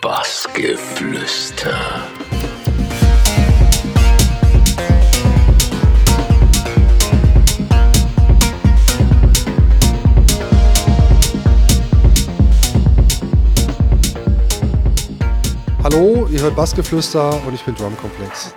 Bassgeflüster. Hallo, ihr hört Bassgeflüster und ich bin Drumkomplex.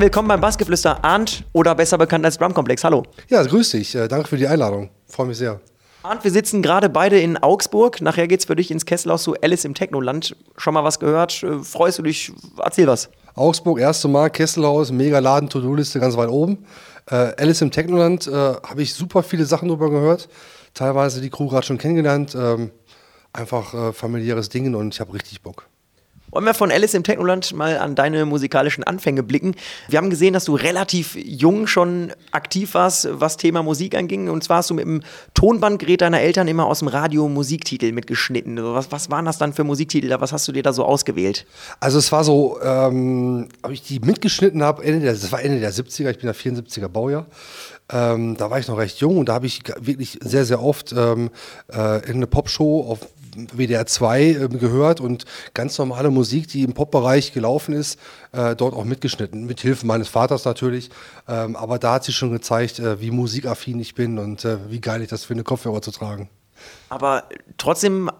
Willkommen beim Bassgeflüster Arndt oder besser bekannt als Drumkomplex. Hallo. Ja, grüß dich. Äh, danke für die Einladung. Freue mich sehr. Arndt, wir sitzen gerade beide in Augsburg. Nachher geht's für dich ins Kesselhaus zu Alice im Technoland. Schon mal was gehört? Äh, freust du dich? Erzähl was. Augsburg, erste Mal, Kesselhaus, mega Laden, To-Do-Liste ganz weit oben. Äh, Alice im Technoland äh, habe ich super viele Sachen drüber gehört. Teilweise die Crew gerade schon kennengelernt. Ähm, einfach äh, familiäres Ding und ich habe richtig Bock. Wollen wir von Alice im Technoland mal an deine musikalischen Anfänge blicken? Wir haben gesehen, dass du relativ jung schon aktiv warst, was Thema Musik anging. Und zwar hast du mit dem Tonbandgerät deiner Eltern immer aus dem Radio Musiktitel mitgeschnitten. Was, was waren das dann für Musiktitel? Was hast du dir da so ausgewählt? Also es war so, ähm, ob ich die mitgeschnitten habe, das war Ende der 70er, ich bin der 74er Baujahr. Ähm, da war ich noch recht jung und da habe ich wirklich sehr, sehr oft ähm, äh, in eine Popshow auf WDR 2 äh, gehört und ganz normale Musik, die im Popbereich gelaufen ist, äh, dort auch mitgeschnitten. Mit Hilfe meines Vaters natürlich. Ähm, aber da hat sich schon gezeigt, äh, wie musikaffin ich bin und äh, wie geil ich das finde, Kopfhörer zu tragen. Aber trotzdem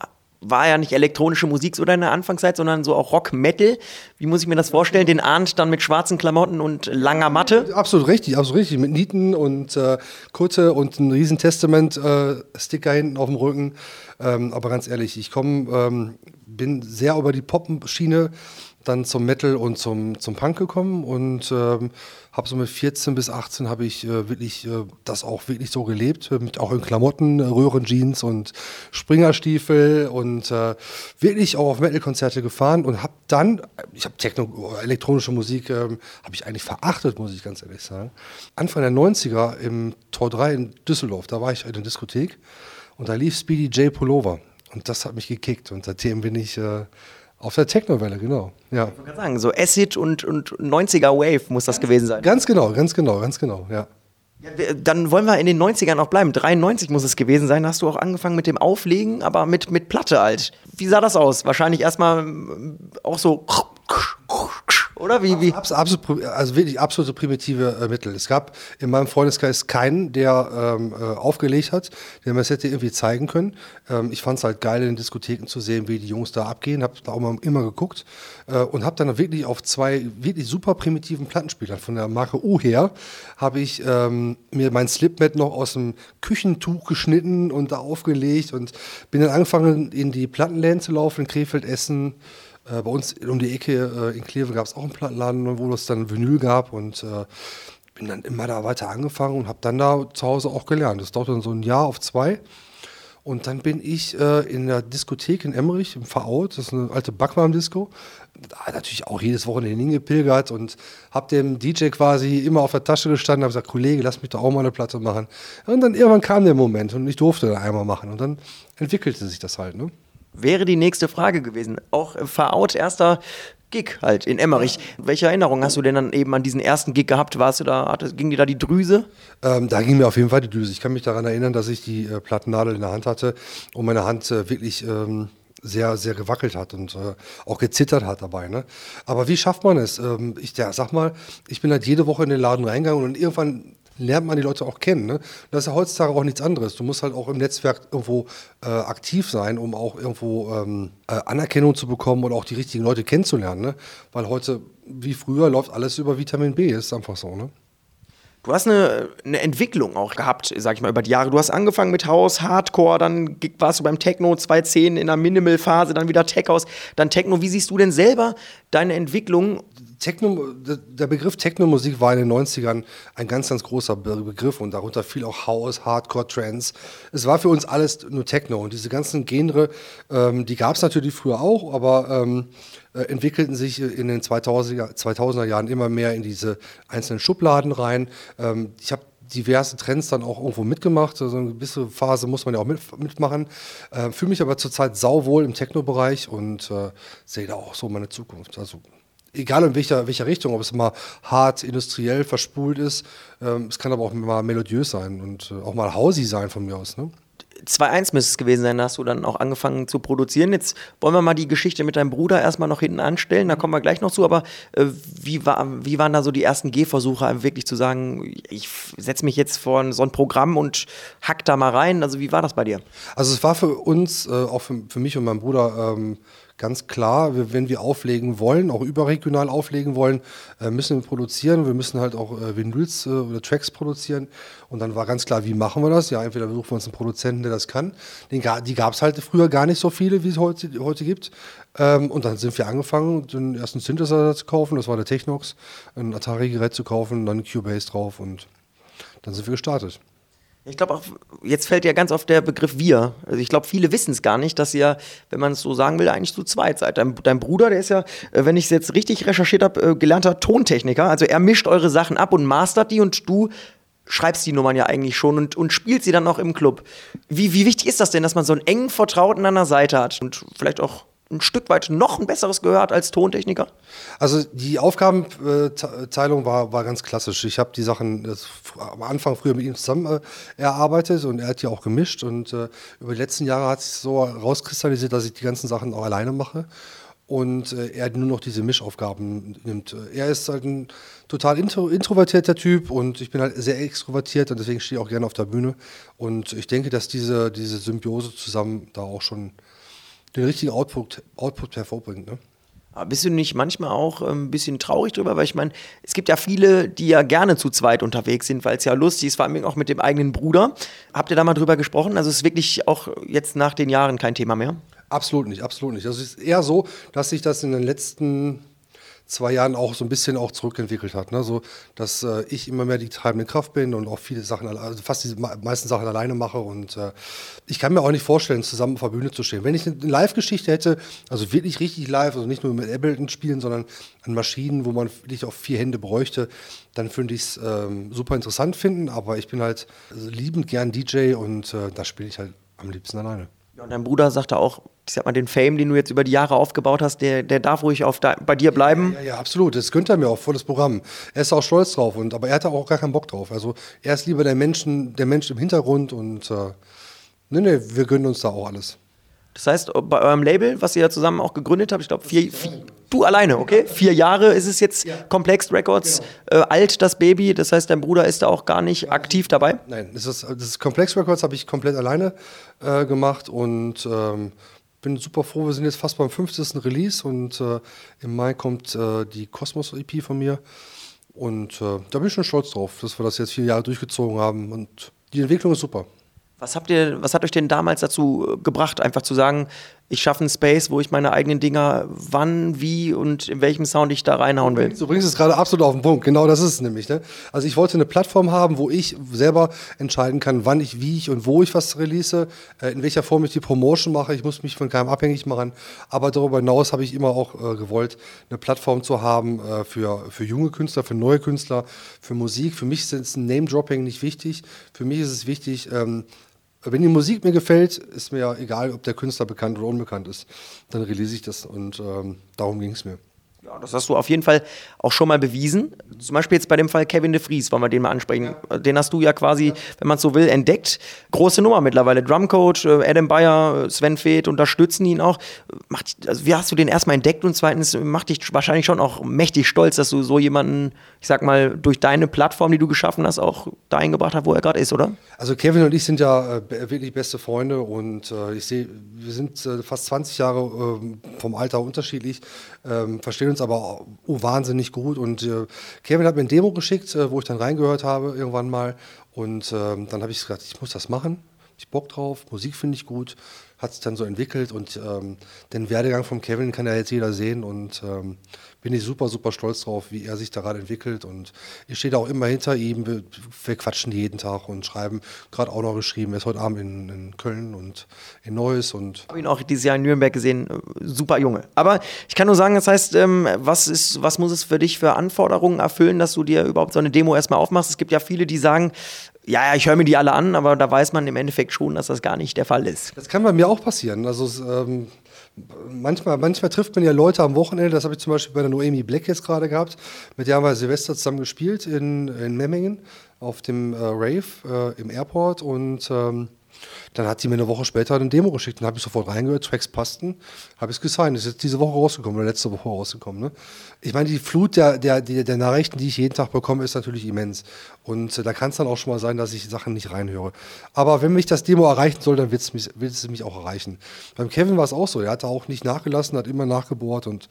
war ja nicht elektronische Musik so deine Anfangszeit, sondern so auch Rock, Metal. Wie muss ich mir das vorstellen? Den Arndt dann mit schwarzen Klamotten und langer Matte? Absolut richtig, absolut richtig. Mit Nieten und äh, Kutte und ein riesen Testament-Sticker äh, hinten auf dem Rücken. Ähm, aber ganz ehrlich, ich komme, ähm, bin sehr über die Pop-Schiene dann zum Metal und zum, zum Punk gekommen und ähm, habe so mit 14 bis 18 habe ich äh, wirklich äh, das auch wirklich so gelebt, mit auch in Klamotten, äh, Röhrenjeans und Springerstiefel und äh, wirklich auch auf Metal-Konzerte gefahren und habe dann, ich habe Techno, elektronische Musik, ähm, habe ich eigentlich verachtet, muss ich ganz ehrlich sagen. Anfang der 90er im Tor 3 in Düsseldorf, da war ich in der Diskothek und da lief Speedy J Pullover und das hat mich gekickt und seitdem bin ich äh, auf der Technowelle, genau. Ja. Ich kann sagen, so Acid und, und 90er Wave muss das gewesen sein. Ganz genau, ganz genau, ganz genau, ja. ja. Dann wollen wir in den 90ern auch bleiben. 93 muss es gewesen sein. Hast du auch angefangen mit dem Auflegen, aber mit, mit Platte alt. Wie sah das aus? Wahrscheinlich erstmal auch so oder wie? wie? Absolut, also wirklich absolute primitive äh, Mittel. Es gab in meinem Freundeskreis keinen, der ähm, äh, aufgelegt hat, der mir das hätte irgendwie zeigen können. Ähm, ich fand es halt geil, in den Diskotheken zu sehen, wie die Jungs da abgehen. Hab da auch mal immer geguckt äh, und habe dann wirklich auf zwei wirklich super primitiven Plattenspielern von der Marke U her, habe ich ähm, mir mein Slipmat noch aus dem Küchentuch geschnitten und da aufgelegt und bin dann angefangen, in die Plattenläden zu laufen, in Krefeld, Essen, äh, bei uns um die Ecke äh, in Kleve gab es auch einen Plattenladen, wo es dann Vinyl gab und äh, bin dann immer da weiter angefangen und habe dann da zu Hause auch gelernt. Das dauerte dann so ein Jahr auf zwei. Und dann bin ich äh, in der Diskothek in Emmerich, im Veraut, das ist eine alte Backwarm-Disco. Natürlich auch jedes Wochenende hingepilgert und habe dem DJ quasi immer auf der Tasche gestanden, habe gesagt, Kollege, lass mich doch auch mal eine Platte machen. Und dann irgendwann kam der Moment und ich durfte dann einmal machen. Und dann entwickelte sich das halt, ne? Wäre die nächste Frage gewesen. Auch Verout erster Gig halt in Emmerich. Welche Erinnerungen hast du denn dann eben an diesen ersten Gig gehabt? Warst du da, hatte, ging dir da die Drüse? Ähm, da ging mir auf jeden Fall die Drüse. Ich kann mich daran erinnern, dass ich die äh, Plattennadel in der Hand hatte und meine Hand äh, wirklich ähm, sehr, sehr gewackelt hat und äh, auch gezittert hat dabei. Ne? Aber wie schafft man es? Ähm, ich ja, sag mal, ich bin halt jede Woche in den Laden reingegangen und irgendwann lernt man die Leute auch kennen. Ne? Das ist ja heutzutage auch nichts anderes. Du musst halt auch im Netzwerk irgendwo äh, aktiv sein, um auch irgendwo ähm, äh, Anerkennung zu bekommen oder auch die richtigen Leute kennenzulernen. Ne? Weil heute, wie früher, läuft alles über Vitamin B. Ist einfach so. Ne? Du hast eine, eine, Entwicklung auch gehabt, sag ich mal, über die Jahre. Du hast angefangen mit Haus, Hardcore, dann warst du beim Techno 2.10 in der Minimal-Phase, dann wieder Tech House, dann Techno. Wie siehst du denn selber deine Entwicklung Techno, der Begriff Technomusik war in den 90ern ein ganz, ganz großer Begriff und darunter fiel auch House, Hardcore, Trance. Es war für uns alles nur Techno und diese ganzen Genre, ähm, die gab es natürlich früher auch, aber ähm, äh, entwickelten sich in den 2000er, 2000er, Jahren immer mehr in diese einzelnen Schubladen rein. Ähm, ich habe diverse Trends dann auch irgendwo mitgemacht. Also eine gewisse Phase muss man ja auch mit, mitmachen. Äh, Fühle mich aber zurzeit sauwohl im Techno-Bereich und äh, sehe da auch so meine Zukunft. Also egal in welcher, welcher Richtung, ob es mal hart, industriell, verspult ist. Ähm, es kann aber auch mal melodiös sein und äh, auch mal hausy sein von mir aus. Ne? 2-1 müsste es gewesen sein, da hast du dann auch angefangen zu produzieren. Jetzt wollen wir mal die Geschichte mit deinem Bruder erstmal noch hinten anstellen, da kommen wir gleich noch zu, aber äh, wie, war, wie waren da so die ersten Gehversuche, wirklich zu sagen, ich setze mich jetzt vor so ein Programm und hack da mal rein? Also wie war das bei dir? Also es war für uns, äh, auch für, für, mich und meinen Bruder, ähm, ganz klar, wenn wir auflegen wollen, auch überregional auflegen wollen, äh, müssen wir produzieren. Wir müssen halt auch äh, Vinyls äh, oder Tracks produzieren. Und dann war ganz klar, wie machen wir das? Ja, entweder suchen wir uns einen Produzenten, der das kann. Den, die gab es halt früher gar nicht so viele, wie es heute, heute gibt. Ähm, und dann sind wir angefangen, den ersten Synthesizer zu kaufen. Das war der Technox, ein Atari-Gerät zu kaufen, dann Cubase drauf und dann sind wir gestartet. Ich glaube auch, jetzt fällt ja ganz oft der Begriff wir. Also ich glaube, viele wissen es gar nicht, dass ihr, wenn man es so sagen will, eigentlich zu zweit seid. Dein, dein Bruder, der ist ja, äh, wenn ich es jetzt richtig recherchiert habe, äh, gelernter Tontechniker. Also er mischt eure Sachen ab und mastert die und du schreibst die Nummern ja eigentlich schon und, und spielt sie dann auch im Club. Wie, wie wichtig ist das denn, dass man so einen engen Vertrauten an der Seite hat und vielleicht auch ein Stück weit noch ein besseres gehört als Tontechniker? Also die Aufgabenteilung war, war ganz klassisch. Ich habe die Sachen am Anfang früher mit ihm zusammen äh, erarbeitet und er hat die auch gemischt. Und äh, über die letzten Jahre hat es so rauskristallisiert, dass ich die ganzen Sachen auch alleine mache und äh, er nur noch diese Mischaufgaben nimmt. Er ist halt ein total intro, introvertierter Typ und ich bin halt sehr extrovertiert und deswegen stehe ich auch gerne auf der Bühne. Und ich denke, dass diese, diese Symbiose zusammen da auch schon den richtigen Output, Output hervorbringt. Ne? Aber bist du nicht manchmal auch ein ähm, bisschen traurig drüber? Weil ich meine, es gibt ja viele, die ja gerne zu zweit unterwegs sind, weil es ja lustig ist, vor allem auch mit dem eigenen Bruder. Habt ihr da mal drüber gesprochen? Also es ist wirklich auch jetzt nach den Jahren kein Thema mehr? Absolut nicht, absolut nicht. Also es ist eher so, dass sich das in den letzten zwei Jahren auch so ein bisschen auch zurückentwickelt hat. Ne? So, dass äh, ich immer mehr die treibende Kraft bin und auch viele Sachen, also fast die meisten Sachen alleine mache. Und äh, ich kann mir auch nicht vorstellen, zusammen auf der Bühne zu stehen. Wenn ich eine Live-Geschichte hätte, also wirklich richtig live, also nicht nur mit Ableton spielen, sondern an Maschinen, wo man wirklich auch vier Hände bräuchte, dann würde ich es ähm, super interessant finden. Aber ich bin halt liebend gern DJ und äh, da spiele ich halt am liebsten alleine. Ja, und dein Bruder sagte auch, ich sag mal, den Fame, den du jetzt über die Jahre aufgebaut hast, der, der darf ruhig auf da, bei dir bleiben. Ja, ja, ja, absolut. Das gönnt er mir auch, volles Programm. Er ist auch stolz drauf, und, aber er hat auch gar keinen Bock drauf. Also er ist lieber der, Menschen, der Mensch im Hintergrund und äh, nee, nee, wir gönnen uns da auch alles. Das heißt, bei eurem Label, was ihr ja zusammen auch gegründet habt, ich glaube, vier, vier, du alleine, okay? Vier Jahre ist es jetzt, ja. Complex Records, genau. äh, alt das Baby, das heißt, dein Bruder ist da auch gar nicht aktiv dabei? Nein, das ist, das Complex Records habe ich komplett alleine äh, gemacht und ähm, bin super froh, wir sind jetzt fast beim 50. Release und äh, im Mai kommt äh, die Cosmos EP von mir und äh, da bin ich schon stolz drauf, dass wir das jetzt vier Jahre durchgezogen haben und die Entwicklung ist super. Was habt ihr, was hat euch denn damals dazu äh, gebracht, einfach zu sagen, ich schaffe einen Space, wo ich meine eigenen Dinger wann, wie und in welchem Sound ich da reinhauen will? Du bringst es gerade absolut auf den Punkt. Genau das ist es nämlich. Ne? Also ich wollte eine Plattform haben, wo ich selber entscheiden kann, wann ich, wie ich und wo ich was release, äh, in welcher Form ich die Promotion mache. Ich muss mich von keinem abhängig machen. Aber darüber hinaus habe ich immer auch äh, gewollt, eine Plattform zu haben äh, für, für junge Künstler, für neue Künstler, für Musik. Für mich ist Name-Dropping nicht wichtig. Für mich ist es wichtig, ähm, wenn die Musik mir gefällt, ist mir ja egal, ob der Künstler bekannt oder unbekannt ist. Dann release ich das und ähm, darum ging es mir. Ja, das hast du auf jeden Fall auch schon mal bewiesen. Zum Beispiel jetzt bei dem Fall Kevin de Vries, wollen wir den mal ansprechen. Ja. Den hast du ja quasi, ja. wenn man es so will, entdeckt. Große Nummer mittlerweile. Drumcoach, äh, Adam Bayer, Sven Feth unterstützen ihn auch. Macht, also wie hast du den erstmal entdeckt und zweitens macht dich wahrscheinlich schon auch mächtig stolz, dass du so jemanden, ich sag mal, durch deine Plattform, die du geschaffen hast, auch dahin gebracht hast, wo er gerade ist, oder? Also Kevin und ich sind ja äh, wirklich beste Freunde und äh, ich sehe, wir sind äh, fast 20 Jahre ähm, vom Alter unterschiedlich, ähm, verstehen uns aber oh, wahnsinnig gut. Und äh, Kevin hat mir ein Demo geschickt, äh, wo ich dann reingehört habe irgendwann mal. Und äh, dann habe ich gesagt, ich muss das machen. ich Bock drauf, Musik finde ich gut, hat sich dann so entwickelt und ähm, den Werdegang von Kevin kann ja jetzt jeder sehen und ähm, bin ich super, super stolz drauf, wie er sich da gerade entwickelt und ich stehe da auch immer hinter ihm, wir, wir quatschen jeden Tag und schreiben, gerade auch noch geschrieben, er ist heute Abend in, in Köln und in Neuss und... Ich habe ihn auch dieses Jahr in Nürnberg gesehen, super Junge. Aber ich kann nur sagen, das heißt, ähm, was, ist, was muss es für dich für Anforderungen erfüllen, dass du dir überhaupt so eine Demo erstmal aufmachst? Es gibt ja viele, die sagen, ja, ja, ich höre mir die alle an, aber da weiß man im Endeffekt schon, dass das gar nicht der Fall ist. Das kann bei mir auch passieren. Also ähm, manchmal, manchmal trifft man ja Leute am Wochenende, das habe ich zum Beispiel bei der Noemi Black jetzt gerade gehabt, mit der haben wir Silvester zusammen gespielt in, in Memmingen auf dem äh, Rave äh, im Airport und ähm, dann hat sie mir eine Woche später eine Demo geschickt und habe ich sofort reingehört, Tracks passten, habe ich es gesigned. Das ist jetzt diese Woche rausgekommen oder letzte Woche rausgekommen. Ne? Ich meine, die Flut der, der, der, Nachrichten, die ich jeden Tag bekomme, ist natürlich immens. Und äh, da kann es dann auch schon mal sein, dass ich Sachen nicht reinhöre. Aber wenn mich das Demo erreichen soll, dann wird es mich, mich auch erreichen. Beim Kevin war es auch so. Er hat da auch nicht nachgelassen, hat immer nachgebohrt und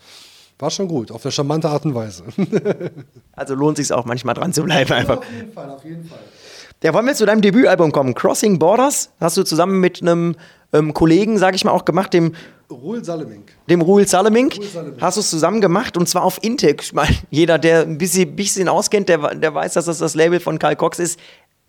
war schon gut, auf eine charmante Art und Weise. also lohnt sich auch manchmal dran zu bleiben einfach. Ja, auf jeden Fall, auf jeden Fall. Ja, wollen wir zu deinem Debütalbum kommen? Crossing Borders hast du zusammen mit einem ähm, Kollegen, sage ich mal, auch gemacht, dem Ruhl Salemink. Dem Ruhl Salemink. Hast du es zusammen gemacht und zwar auf Intec. Ich meine, jeder, der ein bisschen, bisschen auskennt, der, der weiß, dass das das Label von Karl Cox ist.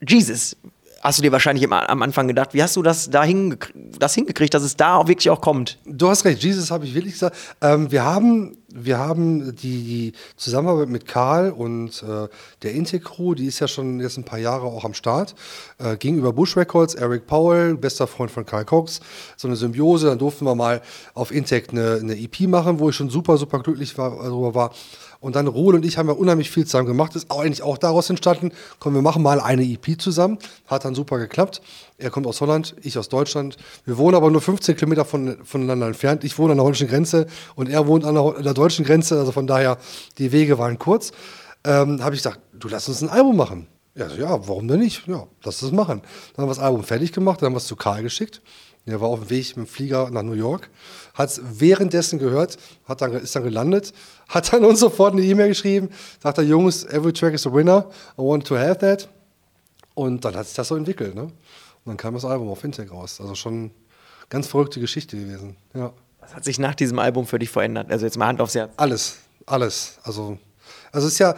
Jesus, hast du dir wahrscheinlich am Anfang gedacht, wie hast du das da hingekriegt, das hingekriegt, dass es da auch wirklich auch kommt? Du hast recht, Jesus habe ich wirklich gesagt. Ähm, wir haben, wir haben die, die Zusammenarbeit mit Karl und äh, der Intec Crew, die ist ja schon jetzt ein paar Jahre auch am Start. Äh, gegenüber Bush Records, Eric Powell, bester Freund von Karl Cox, so eine Symbiose. Dann durften wir mal auf Intec eine, eine EP machen, wo ich schon super, super glücklich war, darüber war. Und dann Ruhl und ich haben ja unheimlich viel zusammen gemacht. Ist auch eigentlich auch daraus entstanden. Komm, wir machen mal eine EP zusammen. Hat dann super geklappt. Er kommt aus Holland, ich aus Deutschland. Wir wohnen aber nur 15 Kilometer von, voneinander entfernt. Ich wohne an der holländischen Grenze und er wohnt an der, der deutschen Grenze. Also von daher, die Wege waren kurz. Ähm, habe ich gesagt, du lass uns ein Album machen. Ja, ja, warum denn nicht? Ja, lass es machen. Dann haben wir das Album fertig gemacht, dann haben wir es zu Karl geschickt. Der war auf dem Weg mit dem Flieger nach New York, hat es währenddessen gehört, hat dann, ist dann gelandet, hat dann uns sofort eine E-Mail geschrieben, sagt er, Jungs, every track is a winner, I want to have that. Und dann hat sich das so entwickelt. Ne? Und dann kam das Album auf Fintech raus. Also schon ganz verrückte Geschichte gewesen. Ja. Was hat sich nach diesem Album für dich verändert? Also jetzt mal Hand aufs Herz. Alles, alles. Also also es ist ja,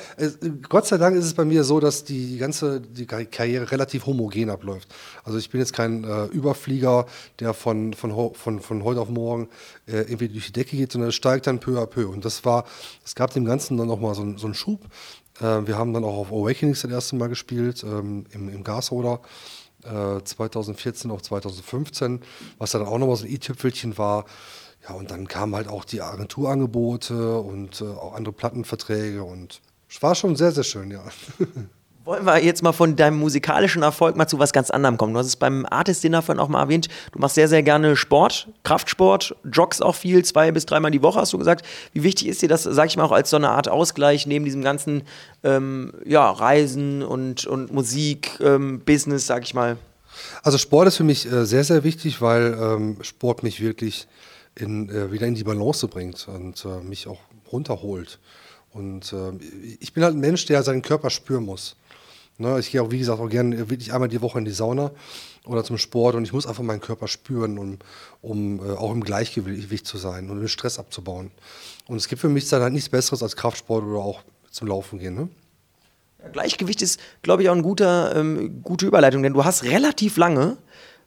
Gott sei Dank ist es bei mir so, dass die ganze die Karriere relativ homogen abläuft. Also ich bin jetzt kein äh, Überflieger, der von, von, von, von heute auf morgen äh, irgendwie durch die Decke geht, sondern es steigt dann peu à peu. Und das war, es gab dem Ganzen dann nochmal so, so einen Schub. Äh, wir haben dann auch auf Awakenings das erste Mal gespielt, ähm, im, im Gashoder. 2014 auf 2015, was dann auch nochmal so ein i-Tüpfelchen war. Ja, und dann kamen halt auch die Agenturangebote und äh, auch andere Plattenverträge und es war schon sehr, sehr schön, ja. Wollen wir jetzt mal von deinem musikalischen Erfolg mal zu was ganz anderem kommen? Du hast es beim Artist Dinner vorhin auch mal erwähnt. Du machst sehr, sehr gerne Sport, Kraftsport, joggst auch viel, zwei bis dreimal die Woche, hast du gesagt. Wie wichtig ist dir das, sag ich mal, auch als so eine Art Ausgleich neben diesem ganzen ähm, ja, Reisen und, und Musik, ähm, Business, sag ich mal? Also Sport ist für mich äh, sehr, sehr wichtig, weil ähm, Sport mich wirklich in, äh, wieder in die Balance bringt und äh, mich auch runterholt. Und äh, ich bin halt ein Mensch, der seinen Körper spüren muss. Ne, ich gehe auch, wie gesagt, auch gerne wirklich einmal die Woche in die Sauna oder zum Sport und ich muss einfach meinen Körper spüren, um, um äh, auch im Gleichgewicht zu sein und den Stress abzubauen. Und es gibt für mich dann halt nichts Besseres als Kraftsport oder auch zum Laufen gehen. Ne? Gleichgewicht ist, glaube ich, auch eine ähm, gute Überleitung, denn du hast relativ lange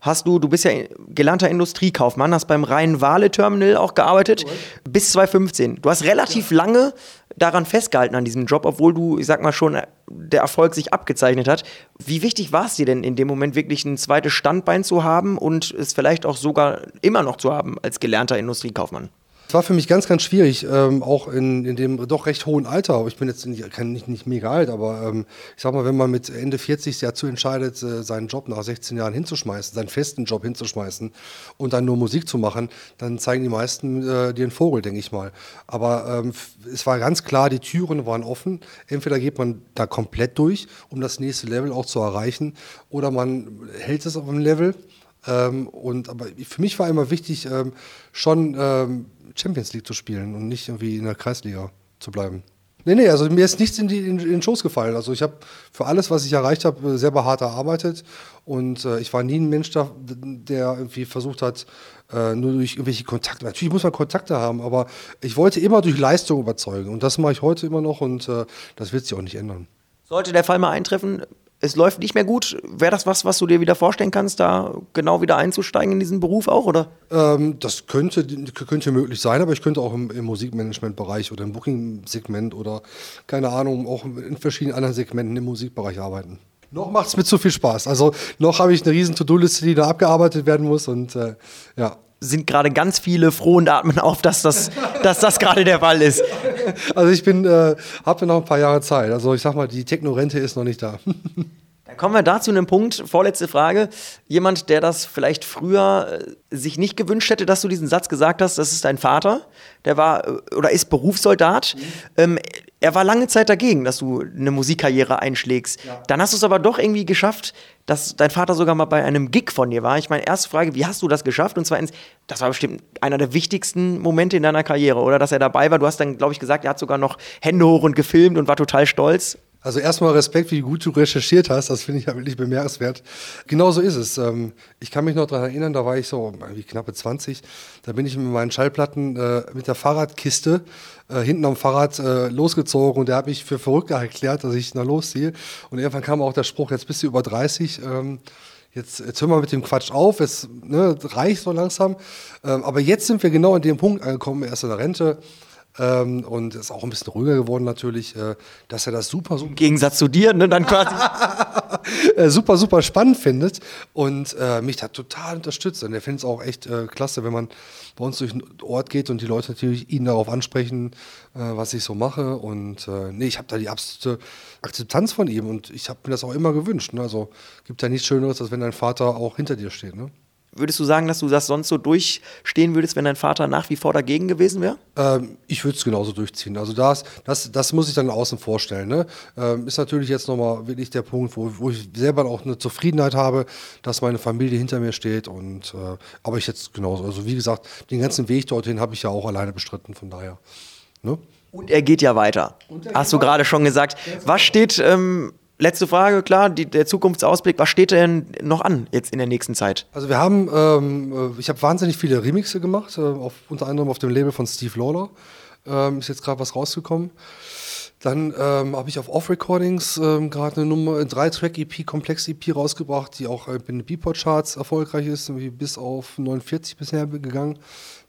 hast du, du bist ja gelernter Industriekaufmann, hast beim Rhein-Wale-Terminal auch gearbeitet, bis 2015. Du hast relativ ja. lange daran festgehalten an diesem Job, obwohl du, ich sag mal schon, der Erfolg sich abgezeichnet hat. Wie wichtig war es dir denn in dem Moment wirklich ein zweites Standbein zu haben und es vielleicht auch sogar immer noch zu haben als gelernter Industriekaufmann? Es war für mich ganz, ganz schwierig, ähm, auch in, in dem doch recht hohen Alter. Ich bin jetzt nicht, nicht, mega alt, aber ähm, ich sag mal, wenn man mit Ende 40 dazu entscheidet, äh, seinen Job nach 16 Jahren hinzuschmeißen, seinen festen Job hinzuschmeißen und dann nur Musik zu machen, dann zeigen die meisten äh, dir einen Vogel, denke ich mal. Aber ähm, es war ganz klar, die Türen waren offen. Entweder geht man da komplett durch, um das nächste Level auch zu erreichen, oder man hält es auf einem Level. Ähm, und aber für mich war immer wichtig, ähm, schon ähm, Champions League zu spielen und nicht irgendwie in der Kreisliga zu bleiben. Nee, nee, also mir ist nichts in, die, in, in den Schoß gefallen. Also ich habe für alles, was ich erreicht habe, selber hart erarbeitet. Und äh, ich war nie ein Mensch, der, der irgendwie versucht hat, äh, nur durch irgendwelche Kontakte. Natürlich muss man Kontakte haben, aber ich wollte immer durch Leistung überzeugen. Und das mache ich heute immer noch und äh, das wird sich auch nicht ändern. Sollte der Fall mal eintreffen, es läuft nicht mehr gut. Wäre das was, was du dir wieder vorstellen kannst, da genau wieder einzusteigen in diesen Beruf auch, oder? Ähm, das könnte, könnte möglich sein, aber ich könnte auch im, im Musikmanagement-Bereich oder im Booking-Segment oder keine Ahnung, auch in verschiedenen anderen Segmenten im Musikbereich arbeiten. Noch macht es mir zu viel Spaß. Also noch habe ich eine riesen To-Do-Liste, die da abgearbeitet werden muss und äh, ja sind gerade ganz viele froh und atmen auf, dass das, dass das gerade der Fall ist. Also ich bin, äh, habe noch ein paar Jahre Zeit. Also ich sag mal, die Techno-Rente ist noch nicht da. Dann kommen wir da zu einem Punkt, vorletzte Frage. Jemand, der das vielleicht früher äh, sich nicht gewünscht hätte, dass du diesen Satz gesagt hast, das ist dein Vater, der war äh, oder ist Berufssoldat. Mhm. Ähm, er war lange Zeit dagegen, dass du eine Musikkarriere einschlägst. Ja. Dann hast du es aber doch irgendwie geschafft, dass dein Vater sogar mal bei einem Gig von dir war. Ich meine, erste Frage, wie hast du das geschafft? Und zweitens, das war bestimmt einer der wichtigsten Momente in deiner Karriere, oder? Dass er dabei war. Du hast dann, glaube ich, gesagt, er hat sogar noch Hände hoch und gefilmt und war total stolz. Also erstmal Respekt, wie gut du recherchiert hast. Das finde ich ja wirklich bemerkenswert. Genau so ist es. Ähm, ich kann mich noch daran erinnern, da war ich so irgendwie knappe 20. Da bin ich mit meinen Schallplatten äh, mit der Fahrradkiste äh, hinten am Fahrrad äh, losgezogen und der hat mich für verrückt erklärt, dass ich da losziehe. Und irgendwann kam auch der Spruch, jetzt bist du über 30. Ähm, jetzt, jetzt hör mal mit dem Quatsch auf, es ne, reicht so langsam. Ähm, aber jetzt sind wir genau an dem Punkt angekommen, er ist in der Rente ähm, und ist auch ein bisschen ruhiger geworden natürlich, äh, dass er das super, super. Im Gegensatz zu dir, ne, dann quasi. äh, super, super spannend findet und äh, mich da total unterstützt. Und er findet es auch echt äh, klasse, wenn man bei uns durch den Ort geht und die Leute natürlich ihn darauf ansprechen, äh, was ich so mache. Und nee, ich habe da die absolute Akzeptanz von ihm und ich habe mir das auch immer gewünscht. Ne? Also gibt ja nichts Schöneres, als wenn dein Vater auch hinter dir steht. Ne? Würdest du sagen, dass du das sonst so durchstehen würdest, wenn dein Vater nach wie vor dagegen gewesen wäre? Ähm, ich würde es genauso durchziehen. Also das, das, das muss ich dann außen vorstellen. Ne? Ähm, ist natürlich jetzt nochmal wirklich der Punkt, wo, wo ich selber auch eine Zufriedenheit habe, dass meine Familie hinter mir steht. Und, äh, aber ich jetzt genauso. Also wie gesagt, den ganzen Weg dorthin habe ich ja auch alleine bestritten, von daher. Ne? Und er geht ja weiter. Hast du gerade schon gesagt. Was steht ähm, letzte Frage, klar, die, der Zukunftsausblick, was steht denn noch an jetzt in der nächsten Zeit? Also wir haben, ähm, äh, ich habe wahnsinnig viele Remixe gemacht, äh, auf, unter anderem auf dem Label von Steve Lawler. Ähm, ist jetzt gerade was rausgekommen. Dann ähm, habe ich auf Off-Recordings ähm, gerade eine Nummer, eine 3-Track-EP, Komplex-EP rausgebracht, die auch äh, in den Beatport-Charts erfolgreich ist, bis auf 49 bisher gegangen.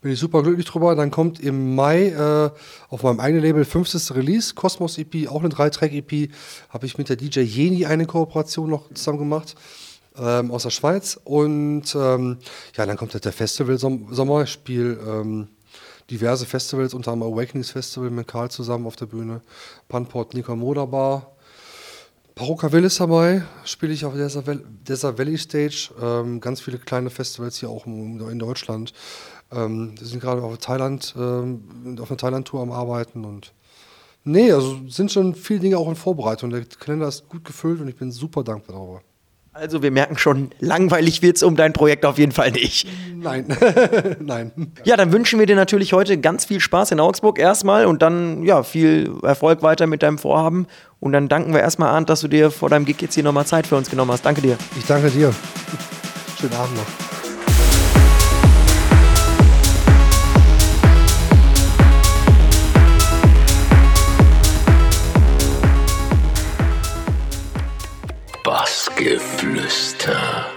Bin ich super glücklich drüber. Dann kommt im Mai äh, auf meinem eigenen Label fünftes Release, Cosmos EP, auch eine 3-Track-EP. Habe ich mit der DJ Jeni eine Kooperation noch zusammen gemacht. Ähm, aus der Schweiz. Und ähm, ja, dann kommt halt der Festival-Sommer. Ich spiele ähm, diverse Festivals, unter anderem Awakenings Festival mit Karl zusammen auf der Bühne. Punport Moda Bar. Baroka ist dabei, spiele ich auf der Desert Valley Stage. Ähm, ganz viele kleine Festivals hier auch in Deutschland. Ähm, wir sind gerade auf Thailand, ähm, auf einer Thailand-Tour am Arbeiten und nee, also sind schon viele Dinge auch in Vorbereitung. Der Kalender ist gut gefüllt und ich bin super dankbar darüber. Also wir merken schon, langweilig wird es um dein Projekt auf jeden Fall nicht. Nein, nein. Ja, dann wünschen wir dir natürlich heute ganz viel Spaß in Augsburg erstmal und dann ja viel Erfolg weiter mit deinem Vorhaben. Und dann danken wir erstmal Arndt, dass du dir vor deinem Gig jetzt hier nochmal Zeit für uns genommen hast. Danke dir. Ich danke dir. Schönen Abend noch. Geflüster.